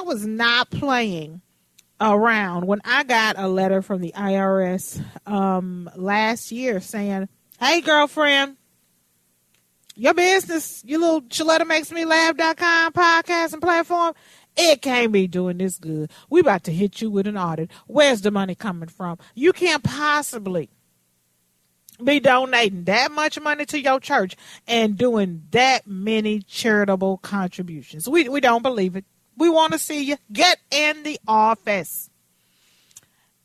I was not playing around when I got a letter from the IRS um, last year saying, Hey, girlfriend, your business, your little Sheletta Makes Me Laugh.com podcast and platform, it can't be doing this good. We about to hit you with an audit. Where's the money coming from? You can't possibly be donating that much money to your church and doing that many charitable contributions. We we don't believe it. We want to see you. Get in the office.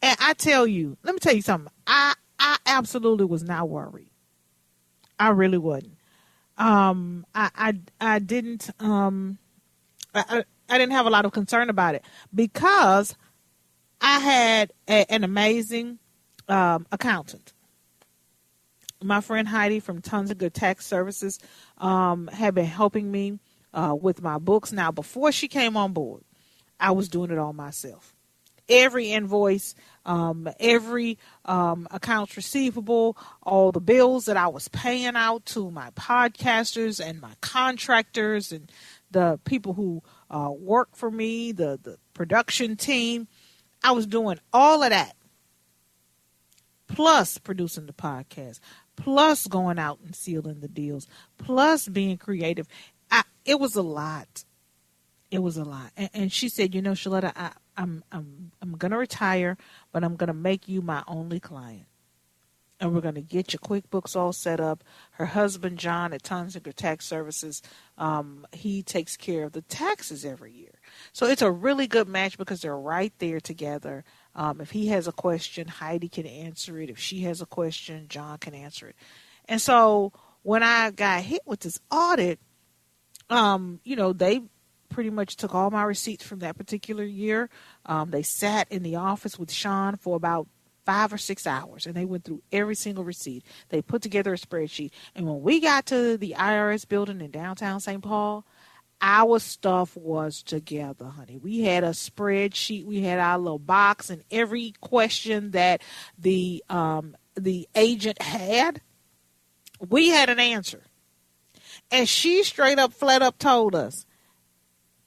And I tell you, let me tell you something. I I absolutely was not worried. I really wasn't. Um, I I I didn't um, I, I didn't have a lot of concern about it because I had a, an amazing um, accountant. My friend Heidi from Tons of Good Tax Services um, had been helping me uh, with my books. Now, before she came on board, I was doing it all myself. Every invoice, um, every um, accounts receivable, all the bills that I was paying out to my podcasters and my contractors and the people who uh, work for me, the, the production team. I was doing all of that, plus producing the podcast, plus going out and sealing the deals, plus being creative. It was a lot. It was a lot. And, and she said, you know, Sheletta, I, I'm I'm I'm gonna retire, but I'm gonna make you my only client. And we're gonna get your QuickBooks all set up. Her husband John at Tonsinger Tax Services, um, he takes care of the taxes every year. So it's a really good match because they're right there together. Um, if he has a question, Heidi can answer it. If she has a question, John can answer it. And so when I got hit with this audit, um, you know, they pretty much took all my receipts from that particular year. Um, they sat in the office with Sean for about five or six hours and they went through every single receipt. They put together a spreadsheet. And when we got to the IRS building in downtown St. Paul, our stuff was together, honey. We had a spreadsheet, we had our little box, and every question that the um, the agent had, we had an answer. And she straight up, flat up told us,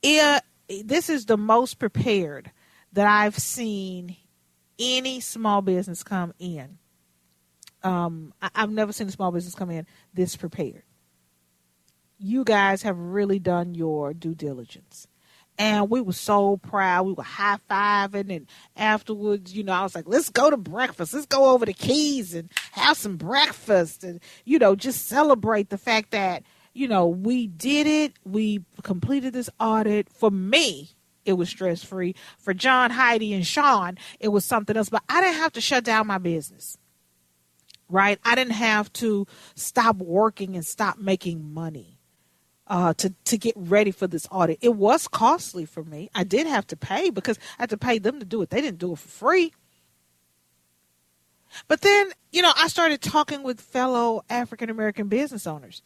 yeah, this is the most prepared that I've seen any small business come in. Um, I, I've never seen a small business come in this prepared. You guys have really done your due diligence and we were so proud. We were high fiving, and afterwards, you know, I was like, "Let's go to breakfast. Let's go over to Keys and have some breakfast, and you know, just celebrate the fact that you know, we did it. We completed this audit. For me, it was stress free. For John, Heidi, and Sean, it was something else. But I didn't have to shut down my business. Right? I didn't have to stop working and stop making money uh, to to get ready for this audit. It was costly for me. I did have to pay because I had to pay them to do it. They didn't do it for free. But then, you know, I started talking with fellow African American business owners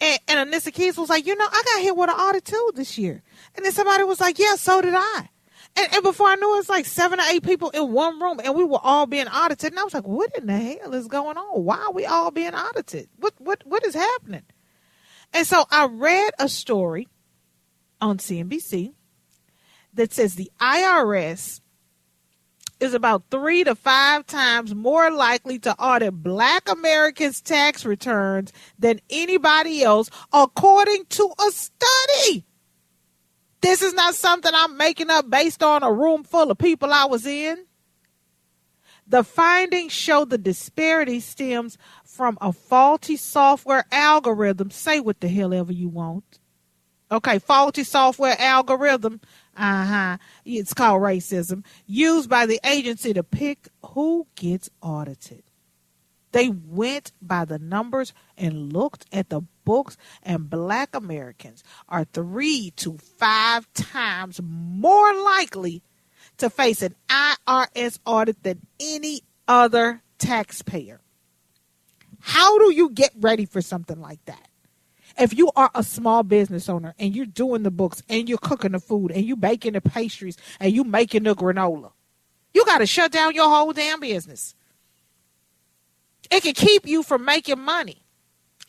and, and Anissa Keys was like, you know, I got hit with an audit too this year. And then somebody was like, yeah, so did I. And, and before I knew it, was like seven or eight people in one room, and we were all being audited. And I was like, what in the hell is going on? Why are we all being audited? What what what is happening? And so I read a story on CNBC that says the IRS is about three to five times more likely to audit black Americans' tax returns than anybody else, according to a study. This is not something I'm making up based on a room full of people I was in. The findings show the disparity stems from a faulty software algorithm. Say what the hell ever you want. Okay, faulty software algorithm. Uh huh. It's called racism. Used by the agency to pick who gets audited. They went by the numbers and looked at the books, and black Americans are three to five times more likely to face an IRS audit than any other taxpayer. How do you get ready for something like that? If you are a small business owner and you're doing the books and you're cooking the food and you're baking the pastries and you're making the granola, you got to shut down your whole damn business. It can keep you from making money,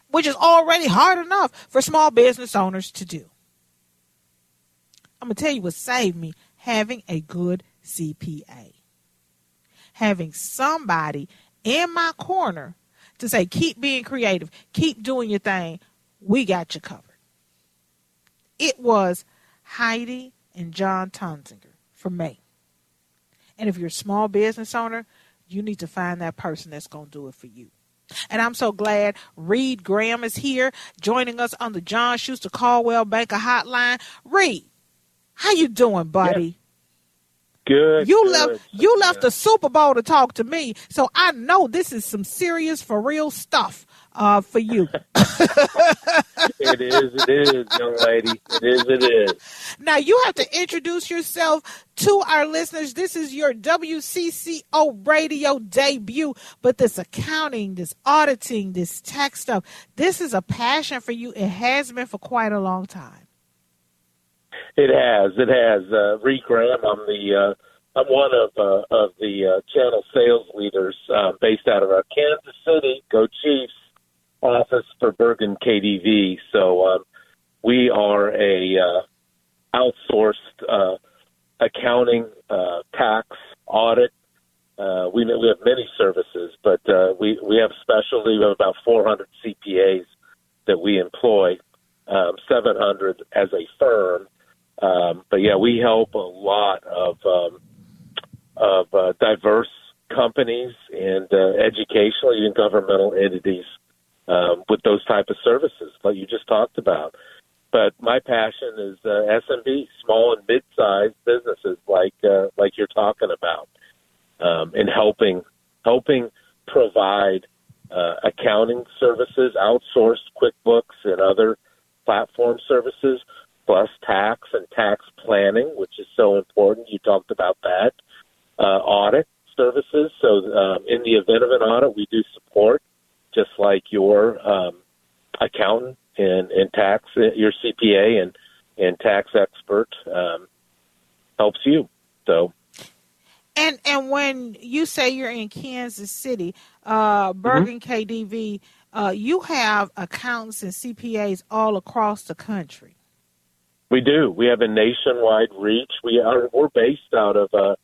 which is already hard enough for small business owners to do. I'm going to tell you what saved me having a good CPA. Having somebody in my corner to say, keep being creative, keep doing your thing, we got you covered. It was Heidi and John Tonzinger for me. And if you're a small business owner, you need to find that person that's going to do it for you. And I'm so glad Reid Graham is here joining us on the John Schuster Coldwell Banker Hotline. Reid, how you doing, buddy? Good. You good. left you left the Super Bowl to talk to me, so I know this is some serious for real stuff uh, for you. it is, it is, young lady. It is, it is. Now you have to introduce yourself to our listeners. This is your WCCO radio debut, but this accounting, this auditing, this tax stuff, this is a passion for you. It has been for quite a long time. It has. It has. Uh, Reid Graham. I'm the. Uh, I'm one of uh, of the uh, channel sales leaders uh, based out of our Kansas City Go Chiefs office for Bergan KDV. So um, we are a uh, outsourced uh, accounting, uh, tax, audit. Uh, we we have many services, but uh, we we have specialty. We have about 400 CPAs that we employ, um, 700 as a firm. Um, but yeah, we help a lot of um, of uh, diverse companies and uh, educational, even governmental entities um, with those type of services, like you just talked about. But my passion is uh, SMB, small and mid-sized businesses, like uh, like you're talking about, um, and helping helping provide uh, accounting services, outsourced QuickBooks and other platform services plus tax and tax planning, which is so important. You talked about that. Uh, audit services. So, um, in the event of an audit, we do support, just like your um, accountant and, and tax, your CPA and, and tax expert um, helps you. So, and and when you say you're in Kansas City, uh, Bergan mm-hmm. KDV, uh, you have accountants and CPAs all across the country. We do. We have a nationwide reach. We are we're based out of uh,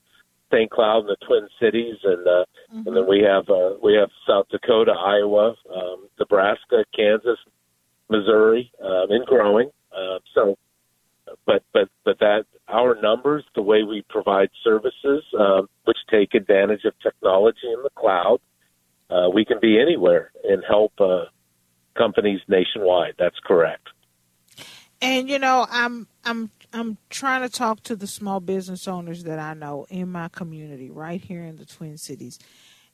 St. Cloud and the Twin Cities, and uh, mm-hmm. and then we have uh, we have South Dakota, Iowa, um, Nebraska, Kansas, Missouri, um, and growing. Uh, so, but but but that our numbers, the way we provide services, um, which take advantage of technology in the cloud, uh, we can be anywhere and help uh, companies nationwide. That's correct. And you know, I'm I'm I'm trying to talk to the small business owners that I know in my community right here in the Twin Cities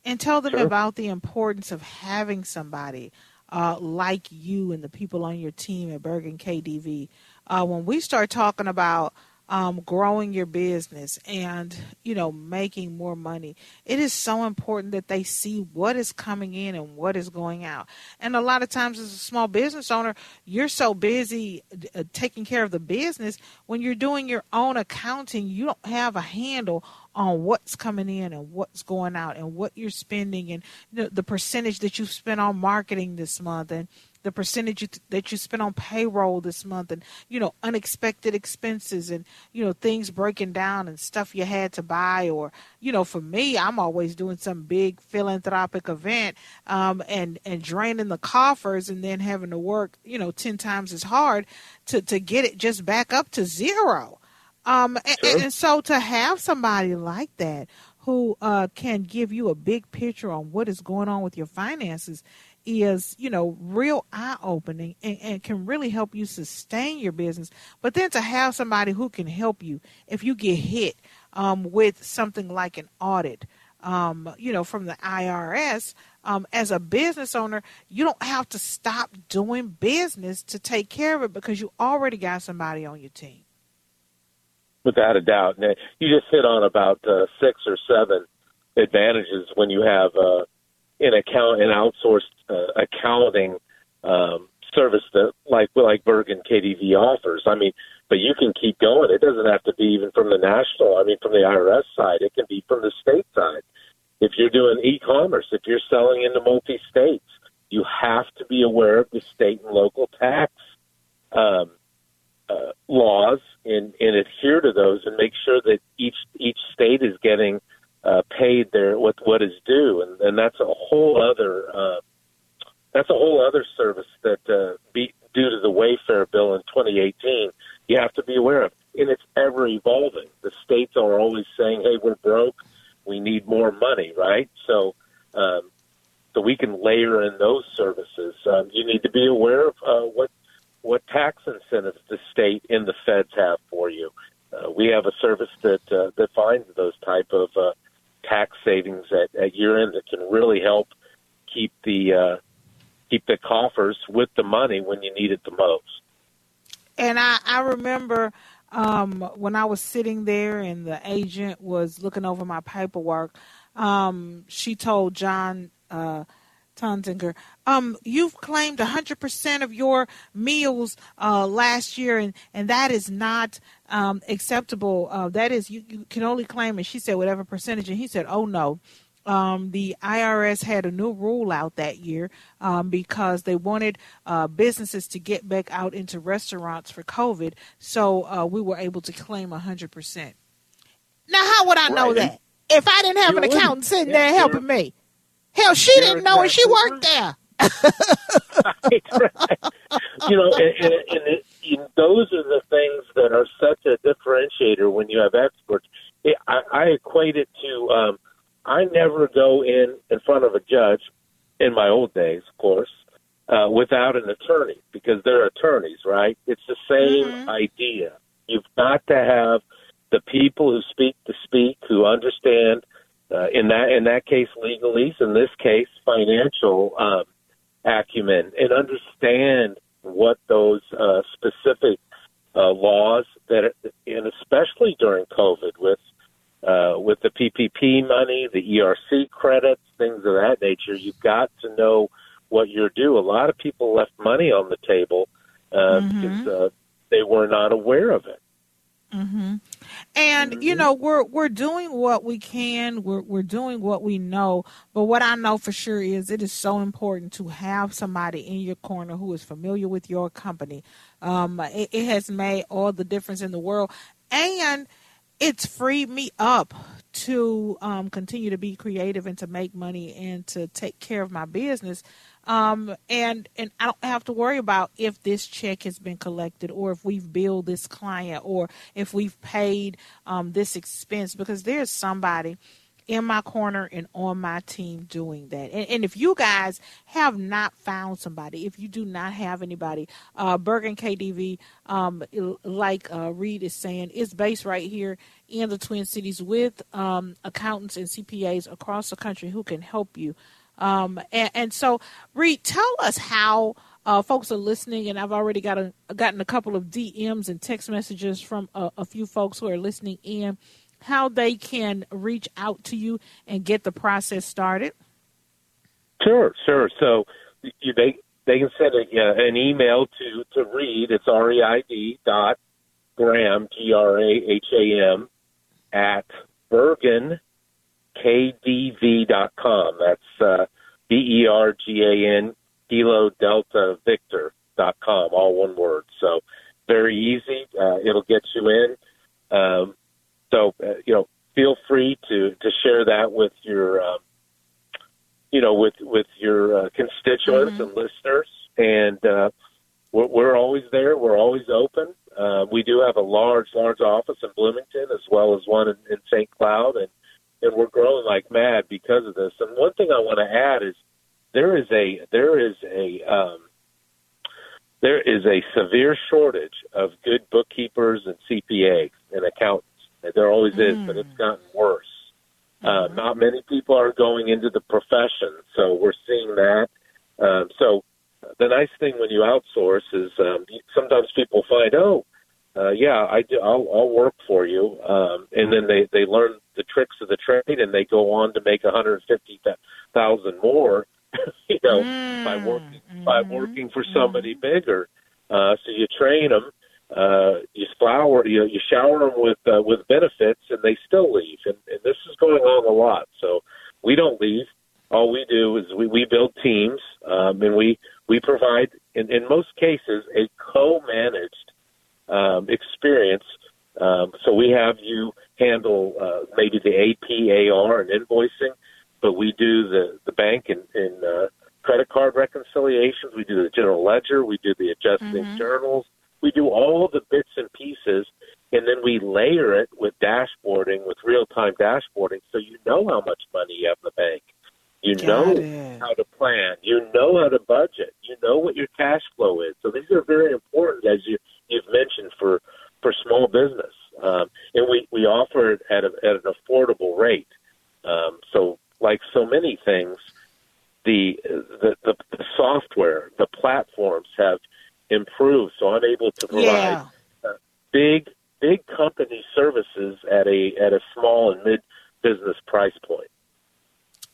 and tell them sure. about the importance of having somebody uh, like you and the people on your team at Bergan KDV. Uh, when we start talking about um, growing your business and you know making more money it is so important that they see what is coming in and what is going out. And a lot of times as a small business owner you're so busy uh, taking care of the business when you're doing your own accounting you don't have a handle on what's coming in and what's going out and what you're spending and you know, the percentage that you've spent on marketing this month and the percentage you, that you spent on payroll this month, and you know unexpected expenses, and you know things breaking down and stuff you had to buy, or you know for me, I'm always doing some big philanthropic event, um, and and draining the coffers, and then having to work you know ten times as hard to to get it just back up to zero. Um, sure. and, and so to have somebody like that who uh, can give you a big picture on what is going on with your finances is you know real eye opening and, and, can really help you sustain your business but then to have somebody who can help you if you get hit um, with something like an audit um, you know from the irs um, as a business owner you don't have to stop doing business to take care of it because you already got somebody on your team without a doubt. You just hit on about uh, six or seven advantages when you have uh, an account, an outsourced uh, accounting um, service that like like Bergan KDV offers. I mean, but you can keep going. It doesn't have to be even from the national. I mean, from the IRS side, it can be from the state side. If you're doing e-commerce, if you're selling into multi-states, you have to be aware of the state and local tax um, uh, laws and, and adhere to those and make sure that each each state is getting uh, paid their what what is due, and, and that's a whole other uh, that's a whole other service that uh, be, due to the Wayfair bill in 2018 you have to be aware of, and it's ever evolving. The states are always saying, "Hey, we're broke, we need more money," right? So. Um, so we can layer in those services. Um, you need to be aware of uh, what what tax incentives the state and the feds have for you. Uh, we have a service that uh, that finds those type of uh, tax savings at, at year end that can really help keep the uh, keep the coffers with the money when you need it the most. And I, I remember um, when I was sitting there and the agent was looking over my paperwork. Um, she told John. Uh. Um, you've claimed 100% of your meals uh, last year, and, and that is not um, acceptable. Uh, that is, you, you can only claim, and she said, whatever percentage. And he said, oh, no. Um, the IRS had a new rule out that year um, because they wanted uh, businesses to get back out into restaurants for COVID. So uh, we were able to claim 100%. Now, how would I know right. that? If I didn't have an accountant sitting yeah, there helping me. Hell, she didn't know exactly and she worked there. right, right. You know, and, and, and, it, and those are the things that are such a differentiator when you have experts. It, I, I equate it to um, I never go in in front of a judge in my old days, of course, uh, without an attorney because they're attorneys, right? It's the same mm-hmm. idea. You've got to have the people who speak to speak, who understand uh, in that in that case legalese, in this case financial um, acumen, and understand what those uh, specific uh, laws that, and especially during COVID with uh, with the PPP money, the ERC credits, things of that nature, you've got to know what you're due. A lot of people left money on the table uh, mm-hmm. because uh, they were not aware of it. Mm-hmm. And mm-hmm. you know we're we're doing what we can. We're we're doing what we know. But what I know for sure is it is so important to have somebody in your corner who is familiar with your company. Um, it, it has made all the difference in the world, and it's freed me up to um, continue to be creative and to make money and to take care of my business um, and and I don't have to worry about if this check has been collected or if we've billed this client or if we've paid um, this expense because there's somebody in my corner and on my team doing that. And, and, if you guys have not found somebody, if you do not have anybody, uh, Bergan KDV, um, like uh, Reid is saying, is based right here in the Twin Cities with um, accountants and CPAs across the country who can help you um, and, and, so, Reid, tell us how uh, folks are listening. And I've already got a, gotten a couple of DMs and text messages from a, a few folks who are listening in, how they can reach out to you and get the process started. Sure, sure. So you, they they can send a, uh, an email to to Reid. It's R E I D dot Graham G R A H A M at Bergan kdv.com. That's uh, B E R G A N Kilo Delta Victor dot com, all one word. So very easy. Uh, it'll get you in. Um, so uh, you know, feel free to to share that with your um, you know with with your uh, constituents and listeners. And uh, we're, we're always there. We're always open. Uh, we do have a large, large office in Bloomington as well as one in, in St. Cloud, and and we're growing like mad because of this. And one thing I want to add is there is a there is a um, there is a severe shortage of good bookkeepers and CPAs and accountants. There always is, but it's gotten worse. Uh, not many people are going into the profession, so we're seeing that. Um, so the nice thing when you outsource is um, sometimes people find, oh, uh, yeah, I do, I'll, I'll work for you, um, and then they they learn the tricks of the trade, and they go on to make a hundred fifty thousand more, you know, by working by working for somebody bigger. Uh, so you train them, uh, you flower, you you shower them with uh, with benefits, and they still leave. And, and this is going on a lot. So we don't leave. All we do is we, we build teams, um, and we we provide in, in most cases a co-managed um, experience. Um, so we have you handle uh, maybe the AP, AR, and invoicing, but we do the the bank and, and uh, credit card reconciliations. We do the general ledger. We do the adjusting journals. We do all the bits and pieces, and then we layer it with dashboarding, with real time dashboarding, so you know how much money you have in the bank. You Got know it. how to plan. You know how to budget. You know what your cash flow is. So these are very important, as you for small business. Um, and we we offer it at, a, at an affordable rate. Um, so like so many things, the, the the the software, the platforms have improved. So I'm able to provide Yeah. uh, big big company services at a at a small and mid business price point.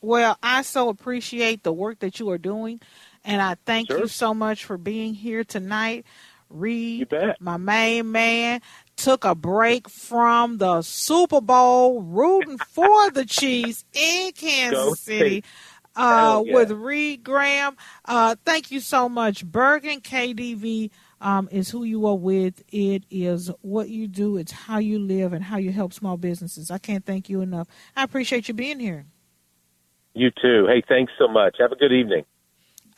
Well, I so appreciate the work that you are doing, and I thank Sure. you so much for being here tonight. Reid, my main man, took a break from the Super Bowl, rooting for the Chiefs in Kansas Go City. Uh, yeah. with Reid Graham. Uh, thank you so much. Bergan KDV um, is who you are with. It is what you do, it's how you live, and how you help small businesses. I can't thank you enough. I appreciate you being here. You too. Hey, thanks so much. Have a good evening.